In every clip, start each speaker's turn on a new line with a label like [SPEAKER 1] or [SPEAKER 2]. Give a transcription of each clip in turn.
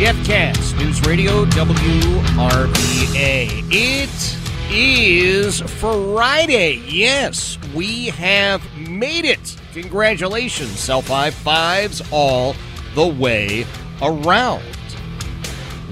[SPEAKER 1] Jeff Katz, News Radio WRVA. It is Friday. Yes, we have made it. Congratulations. Self high fives all the way around.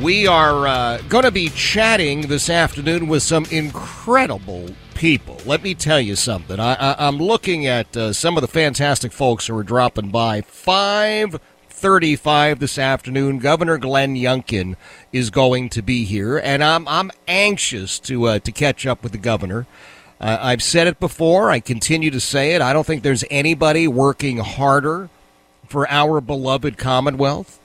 [SPEAKER 1] We are uh, going to be chatting this afternoon with some incredible people. Let me tell you something. I, am looking at uh, some of the fantastic folks who are dropping by. Five 35 this afternoon. Governor Glenn Youngkin is going to be here, and I'm I'm anxious to uh, to catch up with the governor. Uh, I've said it before. I continue to say it. I don't think there's anybody working harder for our beloved Commonwealth.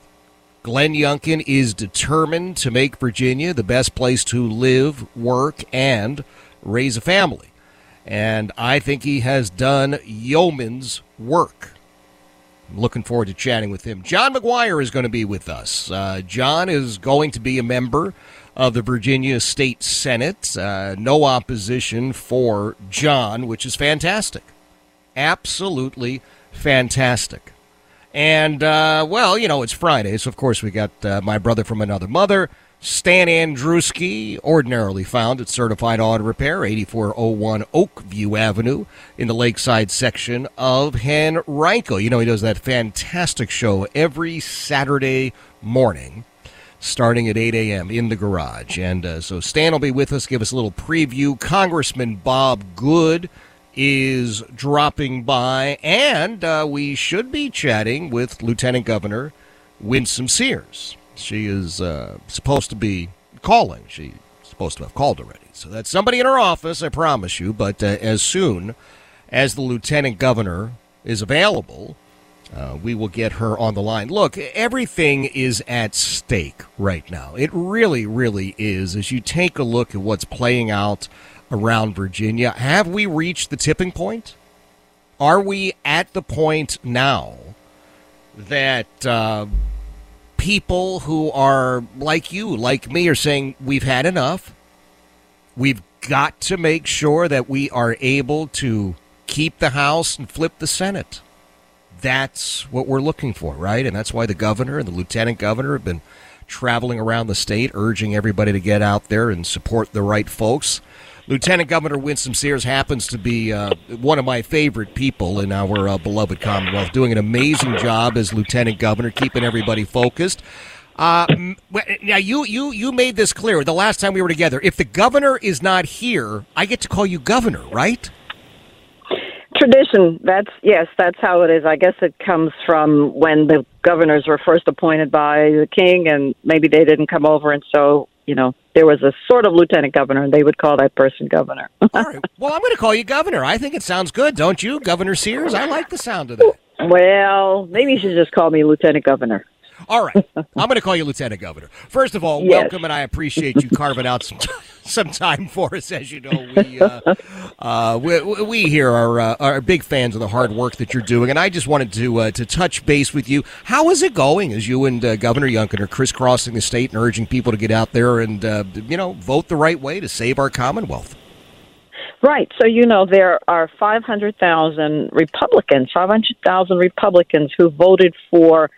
[SPEAKER 1] Glenn Youngkin is determined to make Virginia the best place to live, work, and raise a family. And I think he has done yeoman's work. Looking forward to chatting with him. John McGuire is going to be with us. Uh, John is going to be a member of the Virginia State Senate. Uh, no opposition for John, which is fantastic. Absolutely fantastic. And, uh, well, you know, it's Friday, so of course we got uh, my brother from another mother. Stan Andruski, ordinarily found at Certified Auto Repair, 8401 Oakview Avenue in the Lakeside section of Henrico. You know, he does that fantastic show every Saturday morning starting at 8 a.m. in the garage. And uh, so Stan will be with us, give us a little preview. Congressman Bob Good is dropping by, and uh, we should be chatting with Lieutenant Governor Winsome Sears. She is uh, supposed to be calling. She's supposed to have called already. So that's somebody in her office, I promise you. But uh, as soon as the lieutenant governor is available, uh, we will get her on the line. Look, everything is at stake right now. It really, really is. As you take a look at what's playing out around Virginia, have we reached the tipping point? Are we at the point now that uh, people who are like you, like me, are saying we've had enough. We've got to make sure that we are able to keep the House and flip the Senate. That's what we're looking for, right? And that's why the governor and the lieutenant governor have been traveling around the state urging everybody to get out there and support the right folks. Lieutenant Governor Winsome Sears happens to be uh, one of my favorite people in our uh, beloved Commonwealth, doing an amazing job as Lieutenant Governor, keeping everybody focused. Uh, now you you you made this clear the last time we were together. If the governor is not here, I get to call you governor, right?
[SPEAKER 2] Tradition. That's yes, that's how it is. I guess it comes from when the governors were first appointed by the king, and maybe they didn't come over, and so you know, there was a sort of lieutenant governor, and they would call that person governor.
[SPEAKER 1] All right. Well, I'm going to call you governor. I think it sounds good, don't you, Governor Sears? I like the sound of that.
[SPEAKER 2] Well, maybe you should just call me lieutenant governor.
[SPEAKER 1] All right. I'm going to call you Lieutenant Governor. First of all, yes. welcome, and I appreciate you carving out some some time for us. As you know, we uh, uh, we, we, here are uh, are big fans of the hard work that you're doing, and I just wanted to uh, to touch base with you. How is it going as you and uh, Governor Youngkin are crisscrossing the state and urging people to get out there and uh, you know vote the right way to save our Commonwealth?
[SPEAKER 2] Right. So, you know, there are 500,000 Republicans, 500,000 Republicans who voted for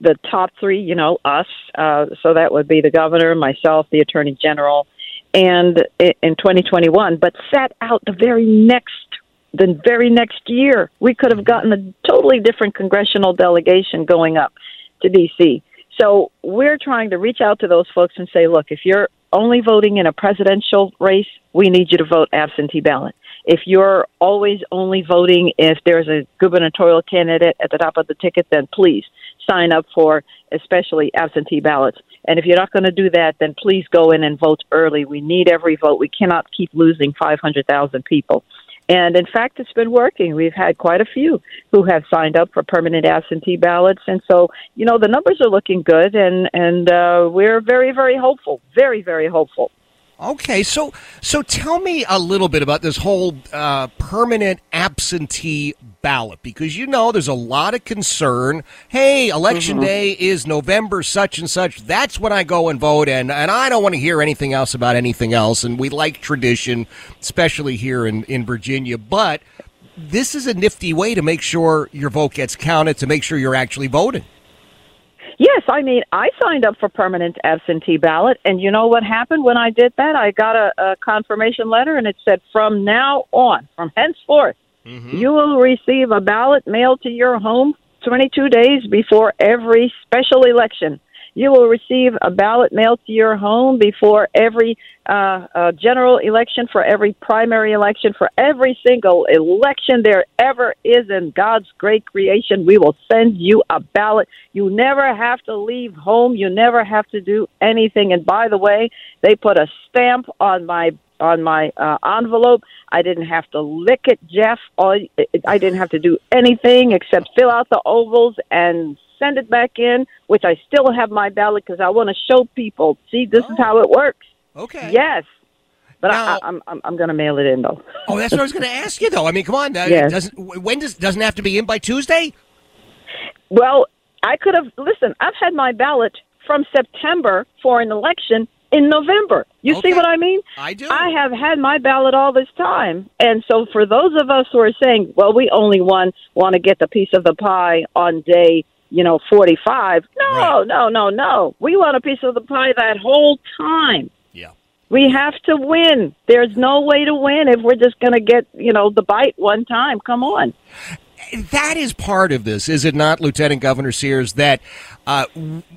[SPEAKER 2] the top three, you know, us. Uh, so that would be the governor, myself, the attorney general, and in 2021, but set out the very next the very next year. We could have gotten a totally different congressional delegation going up to D.C. So we're trying to reach out to those folks and say, look, if you're only voting in a presidential race, we need you to vote absentee ballot. If you're always only voting if there's a gubernatorial candidate at the top of the ticket, then please sign up for especially absentee ballots. And if you're not going to do that, then please go in and vote early. We need every vote. We cannot keep losing 500,000 people. And in fact, it's been working. We've had quite a few who have signed up for permanent absentee ballots, and so you know the numbers are looking good, and and uh, we're very very hopeful, very very hopeful.
[SPEAKER 1] Okay, so so tell me a little bit about this whole uh, permanent absentee ballot because you know there's a lot of concern. Hey, election mm-hmm. day is November such and such. That's when I go and vote, and and I don't want to hear anything else about anything else. And we like tradition, especially here in in Virginia, but. This is a nifty way to make sure your vote gets counted, to make sure you're actually voting.
[SPEAKER 2] Yes, I mean, I signed up for permanent absentee ballot, and you know what happened when I did that? I got a, a confirmation letter, and it said, from now on, from henceforth, mm-hmm. you will receive a ballot mailed to your home 22 days before every special election. You will receive a ballot mailed to your home before every uh, uh, general election, for every primary election, for every single election there ever is in God's great creation. We will send you a ballot. You never have to leave home. You never have to do anything. And by the way, they put a stamp on my on my uh, envelope. I didn't have to lick it, Jeff. I didn't have to do anything except fill out the ovals and send it back in, which I still have my ballot because I want to show people. See, this oh. is how it works.
[SPEAKER 1] Okay.
[SPEAKER 2] Yes. But now, I, am I'm I'm going to mail it in though.
[SPEAKER 1] oh, that's what I was going to ask you though. I mean, come on. yes. Doesn't when does doesn't have to be in by Tuesday?
[SPEAKER 2] Well, I could have. Listen, I've had my ballot from September for an election in November. You okay. see what I mean?
[SPEAKER 1] I do.
[SPEAKER 2] I have had my ballot all this time. And so for those of us who are saying, well, we only want want to get the piece of the pie on day you know, 45. No, right. no, no, no. We want a piece of the pie that whole time.
[SPEAKER 1] Yeah.
[SPEAKER 2] We have to win. There's no way to win if we're just going to get, you know, the bite one time. Come on.
[SPEAKER 1] That is part of this, is it not, Lieutenant Governor Sears? That uh,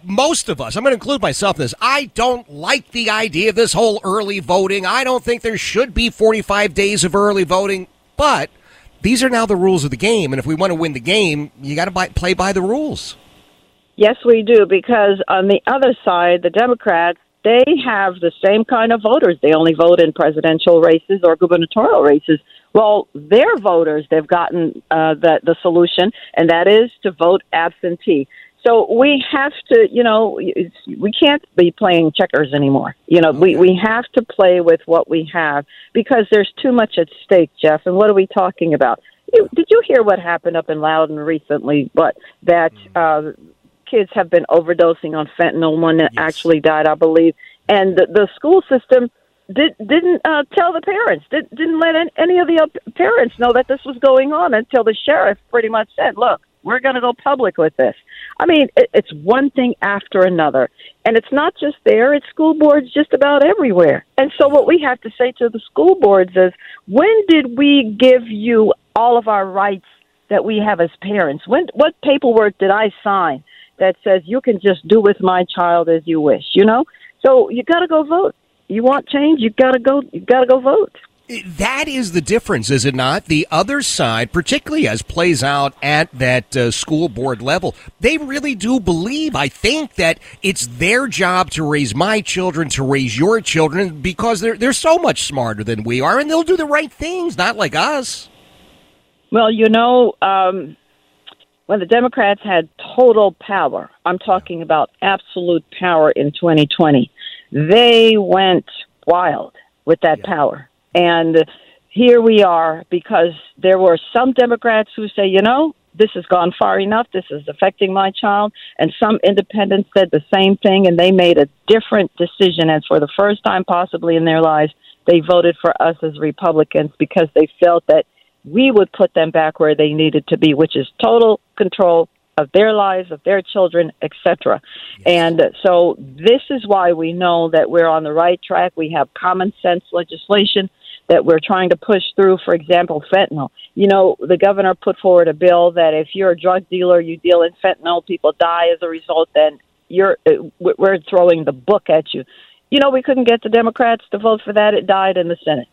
[SPEAKER 1] most of us, I'm going to include myself in this, I don't like the idea of this whole early voting. I don't think there should be 45 days of early voting. But these are now the rules of the game, and if we want to win the game, you got to play by the rules.
[SPEAKER 2] Yes, we do, because on the other side, the Democrats, they have the same kind of voters. They only vote in presidential races or gubernatorial races. Well, their voters, they've gotten uh, the, the solution, and that is to vote absentee. So we have to, you know, we can't be playing checkers anymore. You know, okay. we we have to play with what we have because there's too much at stake, Jeff. And what are we talking about? You, did you hear what happened up in Loudoun recently? But that mm-hmm. uh, kids have been overdosing on fentanyl. One yes. actually died, I believe. And the, the school system did, didn't uh, tell the parents. Did, didn't let any of the parents know that this was going on until the sheriff pretty much said, "Look, we're going to go public with this." I mean, it, it's one thing after another. And it's not just there, it's school boards just about everywhere. And so, what we have to say to the school boards is when did we give you all of our rights that we have as parents? When, what paperwork did I sign that says you can just do with my child as you wish, you know? So, you got to go vote. You want change, you got to go you got to go vote.
[SPEAKER 1] That is the difference, is it not? The other side, particularly as plays out at that uh, school board level, they really do believe, I think, that it's their job to raise my children, to raise your children, because they're, they're so much smarter than we are, and they'll do the right things, not like us.
[SPEAKER 2] Well, you know, um, when the Democrats had total power, I'm talking about absolute power in 2020, they went wild with that yeah. power and here we are because there were some Democrats who say, you know, this has gone far enough. This is affecting my child. And some independents said the same thing, and they made a different decision. And for the first time, possibly in their lives, they voted for us as Republicans because they felt that we would put them back where they needed to be, which is total control of their lives, of their children, etc. Yes. And so this is why we know that we're on the right track. We have common sense legislation that we're trying to push through. For example, fentanyl. You know, the governor put forward a bill that if you're a drug dealer, you deal in fentanyl, people die as a result. Then you're uh, we're throwing the book at you. You know, we couldn't get the Democrats to vote for that. It died in the Senate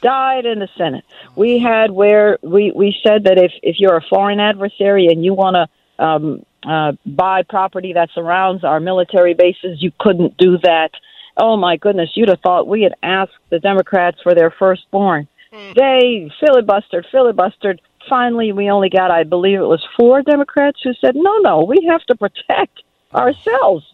[SPEAKER 2] died in the Senate. We had where we we said that if if you're a foreign adversary and you want to um, uh, buy property that surrounds our military bases, you couldn't do that. Oh my goodness, you'd have thought we had asked the Democrats for their firstborn. Mm. They filibustered, filibustered. Finally, we only got, I believe it was four Democrats who said, no, no, we have to protect ourselves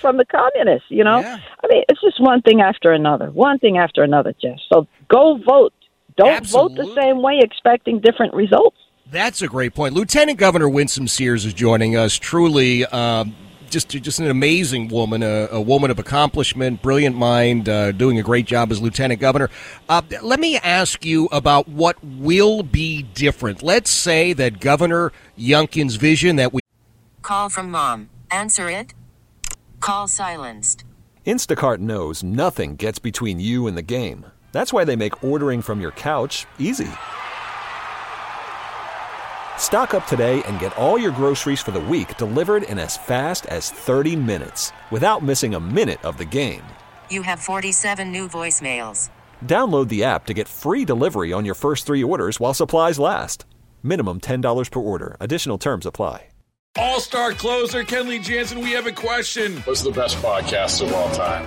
[SPEAKER 2] from the communists, you know? Yeah. I mean, it's just one thing after another, one thing after another, Jeff. So go vote. Don't Absolutely. vote the same way expecting different results.
[SPEAKER 1] That's a great point. Lieutenant Governor Winsome Sears is joining us. Truly, um, just just an amazing woman, a, a, woman of accomplishment, brilliant mind, uh, doing a great job as lieutenant governor. Uh, let me ask you about what will be different. Let's say that Governor Youngkin's vision that we
[SPEAKER 3] call from mom. Answer it. Call silenced.
[SPEAKER 4] Instacart knows nothing gets between you and the game. That's why they make ordering from your couch easy. Stock up today and get all your groceries for the week delivered in as fast as 30 minutes without missing a minute of the game.
[SPEAKER 3] You have 47 new voicemails.
[SPEAKER 4] Download the app to get free delivery on your first three orders while supplies last. Minimum $10 per order. Additional terms apply.
[SPEAKER 5] All star closer, Kenley Jansen, we have a question.
[SPEAKER 6] What's the best podcast of all time?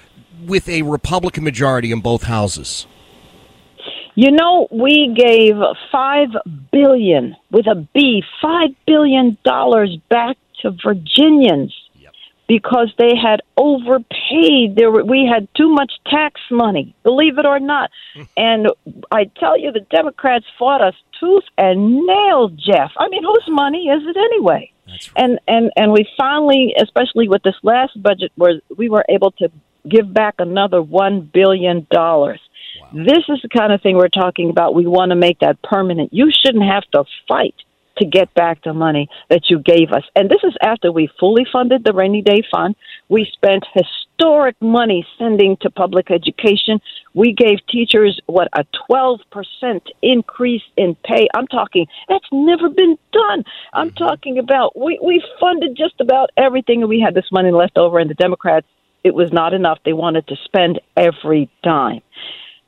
[SPEAKER 1] With a Republican majority in both houses?
[SPEAKER 2] You know, we gave five billion with a B, five billion dollars back to Virginians yep. because they had overpaid. There were, we had too much tax money, believe it or not. and I tell you, the Democrats fought us tooth and nail, Jeff. I mean, whose money is it anyway? Right. And and and we finally, especially with this last budget, where we were able to give back another one billion dollars. Wow. This is the kind of thing we're talking about. We want to make that permanent. You shouldn't have to fight to get back the money that you gave us. And this is after we fully funded the rainy day fund. We spent historic money sending to public education. We gave teachers what a 12% increase in pay. I'm talking that's never been done. I'm mm-hmm. talking about we we funded just about everything and we had this money left over and the Democrats it was not enough. They wanted to spend every dime.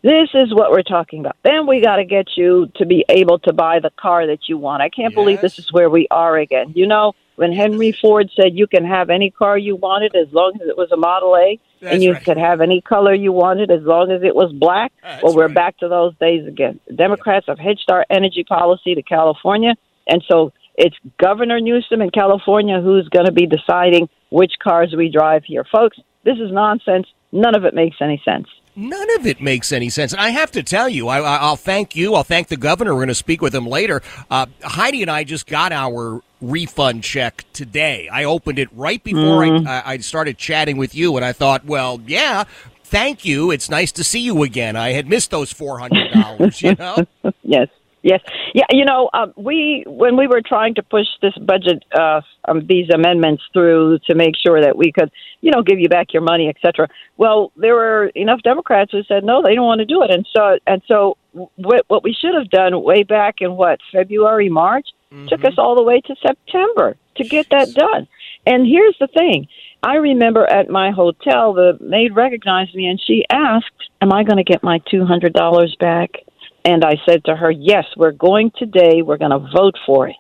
[SPEAKER 2] This is what we're talking about. Then we got to get you to be able to buy the car that you want. I can't yes. believe this is where we are again. You know, when Henry Ford said you can have any car you wanted as long as it was a Model A, That's and you right. could have any color you wanted as long as it was black. That's well, we're right. back to those days again. The Democrats have hitched our energy policy to California, and so it's Governor Newsom in California who's going to be deciding which cars we drive here. Folks, this is nonsense. None of it makes any sense.
[SPEAKER 1] None of it makes any sense. And I have to tell you, I, will thank you. I'll thank the governor. We're going to speak with him later. Uh, Heidi and I just got our refund check today. I opened it right before mm. I, I started chatting with you, and I thought, well, yeah, thank you. It's nice to see you again. I had missed those four hundred dollars. You know.
[SPEAKER 2] yes. Yes, yeah. You know, uh, we when we were trying to push this budget, uh, um, these amendments through to make sure that we could, you know, give you back your money, etc. Well, there were enough Democrats who said no, they don't want to do it, and so and so what, what we should have done way back in what February, March, mm-hmm. took us all the way to September to get that done. And here's the thing: I remember at my hotel, the maid recognized me and she asked, "Am I going to get my two hundred dollars back?" And I said to her, Yes, we're going today. We're going to vote for it.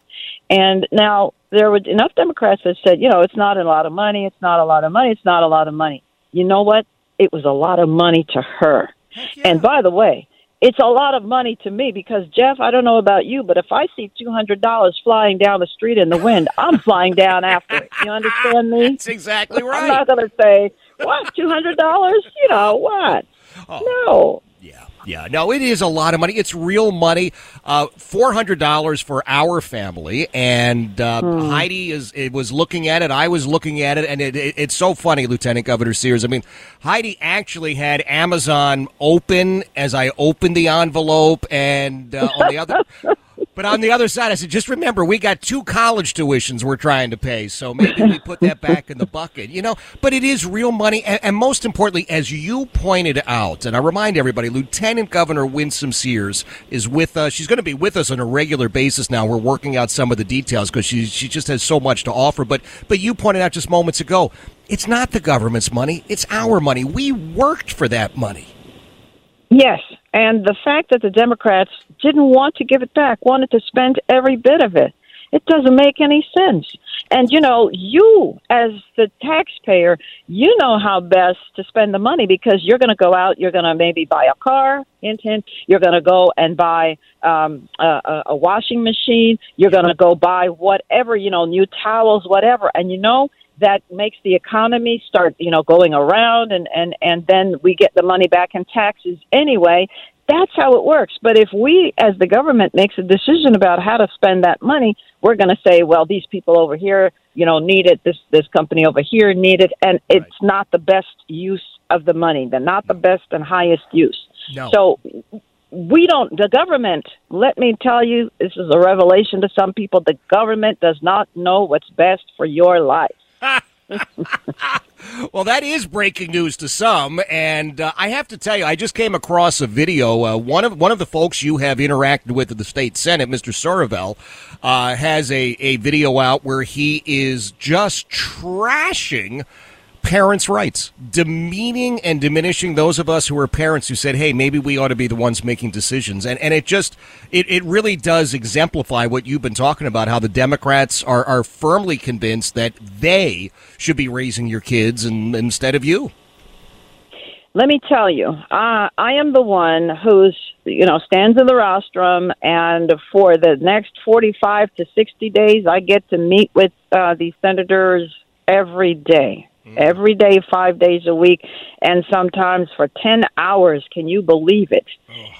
[SPEAKER 2] And now there were enough Democrats that said, you know, it's not a lot of money. It's not a lot of money. It's not a lot of money. You know what? It was a lot of money to her. And by the way, it's a lot of money to me because Jeff, I don't know about you, but if I see two hundred dollars flying down the street in the wind, I'm flying down after it. You understand me?
[SPEAKER 1] That's exactly right.
[SPEAKER 2] I'm not going to say what two hundred dollars. You know what?
[SPEAKER 1] Oh.
[SPEAKER 2] No.
[SPEAKER 1] Yeah. No, it is a lot of money. It's real money. Uh, Four hundred dollars for our family, and uh,
[SPEAKER 2] Hmm.
[SPEAKER 1] Heidi is it was looking at it. I was looking at it, and it, it, it's so funny, Lieutenant Governor Sears. I mean, Heidi actually had Amazon open as I opened the envelope, and uh, on the other. But on the other side, I said, just remember, we got two college tuitions we're trying to pay, so maybe we put that back in the bucket, you know? But it is real money, and, and most importantly, as you pointed out, and I remind everybody, Lieutenant Governor Winsome Sears is with us. She's going to be with us on a regular basis now. We're working out some of the details because she, she just has so much to offer. But, but you pointed out just moments ago, it's not the government's money, it's our money. We worked for that money.
[SPEAKER 2] Yes, and the fact that the Democrats didn't want to give it back, wanted to spend every bit of it, it doesn't make any sense. And you know, you as the taxpayer, you know how best to spend the money because you're going to go out, you're going to maybe buy a car, hint hint, you're going to go and buy um, a, a- a washing machine, you're going to go buy whatever, you know, new towels, whatever, and you know that makes the economy start, you know, going around and, and, and then we get the money back in taxes anyway. That's how it works. But if we, as the government, makes a decision about how to spend that money, we're going to say, well, these people over here, you know, need it. This this company over here need it, and it's not the best use of the money. They're not the best and highest use.
[SPEAKER 1] No.
[SPEAKER 2] So we don't. The government. Let me tell you, this is a revelation to some people. The government does not know what's best for your life.
[SPEAKER 1] Well, that is breaking news to some, and uh, I have to tell you, I just came across a video. Uh, one of one of the folks you have interacted with at the state senate, Mr. Surovell, uh, has a a video out where he is just trashing parents' rights, demeaning and diminishing those of us who are parents who said, "Hey, maybe we ought to be the ones making decisions." And and it just it, it really does exemplify what you've been talking about. How the Democrats are are firmly convinced that they should be raising your kids and instead of you.
[SPEAKER 2] Let me tell you, uh, I am the one who's, you know, stands in the rostrum, and for the next 45 to 60 days, I get to meet with uh, these senators every day. Every day, five days a week, and sometimes for 10 hours. Can you believe it?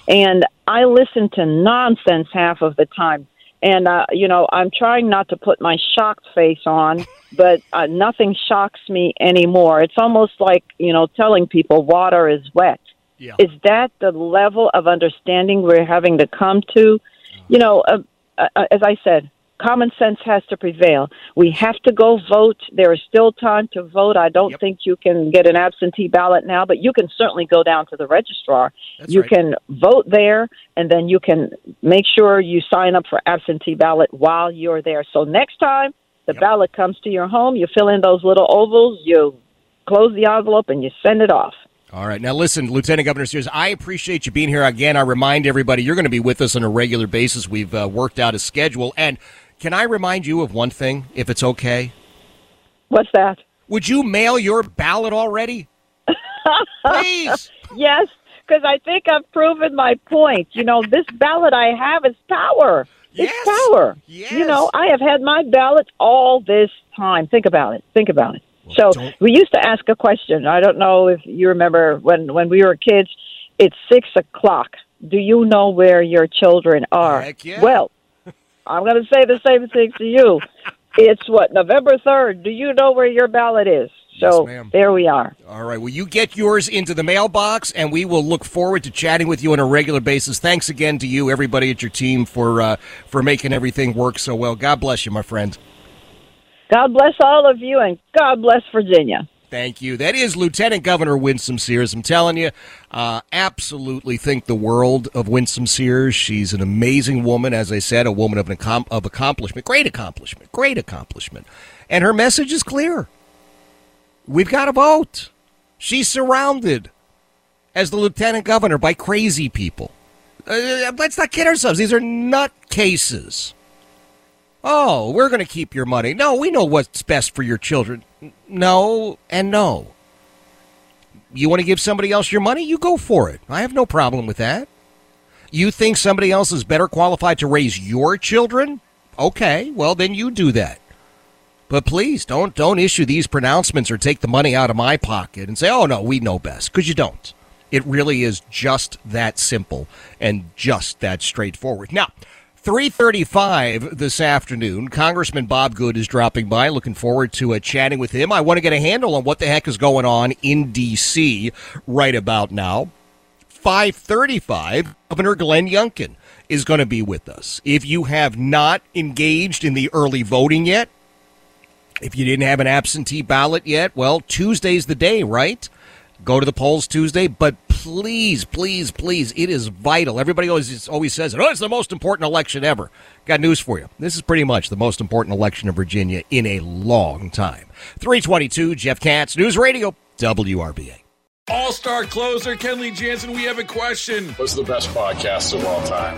[SPEAKER 2] And I listen to nonsense half of the time. And, uh, you know, I'm trying not to put my shocked face on, but uh, nothing shocks me anymore. It's almost like, you know, telling people water is wet.
[SPEAKER 1] Yeah.
[SPEAKER 2] Is that the level of understanding we're having to come to? You know, uh, uh, as I said, common sense has to prevail. We have to go vote. There is still time to vote. I don't
[SPEAKER 1] Yep.
[SPEAKER 2] think you can get an absentee ballot now, but you can certainly go down to the registrar.
[SPEAKER 1] That's
[SPEAKER 2] you
[SPEAKER 1] right.
[SPEAKER 2] can vote there, and then you can make sure you sign up for absentee ballot while you're there. So next time the
[SPEAKER 1] Yep.
[SPEAKER 2] ballot comes to your home, you fill in those little ovals, you close the envelope, and you send it off.
[SPEAKER 1] All right. Now, listen, Lieutenant Governor Sears, I appreciate you being here again. I remind everybody you're going to be with us on a regular basis. We've uh, worked out a schedule. And can I remind you of one thing, if it's okay?
[SPEAKER 2] What's that?
[SPEAKER 1] Would you mail your ballot already? Please.
[SPEAKER 2] Yes, because I think I've proven my point. You know, this ballot I have is power.
[SPEAKER 1] Yes.
[SPEAKER 2] It's power.
[SPEAKER 1] Yes.
[SPEAKER 2] You know, I have had my ballot all this time. Think about it. Think about it. so
[SPEAKER 1] don't-
[SPEAKER 2] we used to ask a question. I don't know if you remember when when we were kids. It's six o'clock. Do you know where your children are?
[SPEAKER 1] Heck yeah.
[SPEAKER 2] Well, I'm going to say the same thing to you. It's what November third. Do you know where your ballot is? So
[SPEAKER 1] Yes, ma'am.
[SPEAKER 2] there we are.
[SPEAKER 1] All right. Well, you get yours into the mailbox, and we will look forward to chatting with you on a regular basis. Thanks again to you, everybody at your team, for uh, for making everything work so well. God bless you, my friend.
[SPEAKER 2] God bless all of you, and God bless Virginia.
[SPEAKER 1] Thank you. That is Lieutenant Governor Winsome Sears. I'm telling you, uh, absolutely think the world of Winsome Sears. She's an amazing woman, as I said, a woman of, an accom- of accomplishment, great accomplishment, great accomplishment. And her message is clear. We've got to vote. She's surrounded as the lieutenant governor by crazy people. Uh, let's not kid ourselves. These are nut cases. Oh, we're going to keep your money. No, we know what's best for your children. No, and no. You want to give somebody else your money? You go for it. I have no problem with that. You think somebody else is better qualified to raise your children? Okay, well then you do that. But please don't don't issue these pronouncements or take the money out of my pocket and say, "Oh no, we know best," because you don't. It really is just that simple and just that straightforward. Now, 3:35 this afternoon, Congressman Bob Good is dropping by. Looking forward to uh, chatting with him. I want to get a handle on what the heck is going on in D.C. right about now. 5:35, Governor Glenn Youngkin is going to be with us. If you have not engaged in the early voting yet, if you didn't have an absentee ballot yet, well, Tuesday's the day, right? Go to the polls Tuesday, but please, please, please, it is vital. Everybody always always says, "Oh, it's the most important election ever." Got news for you. This is pretty much the most important election in Virginia in a long time. 322 Jeff Katz, News Radio, WRVA.
[SPEAKER 5] All star closer Kenley Jansen, we have a question.
[SPEAKER 6] What's the best podcast of all time?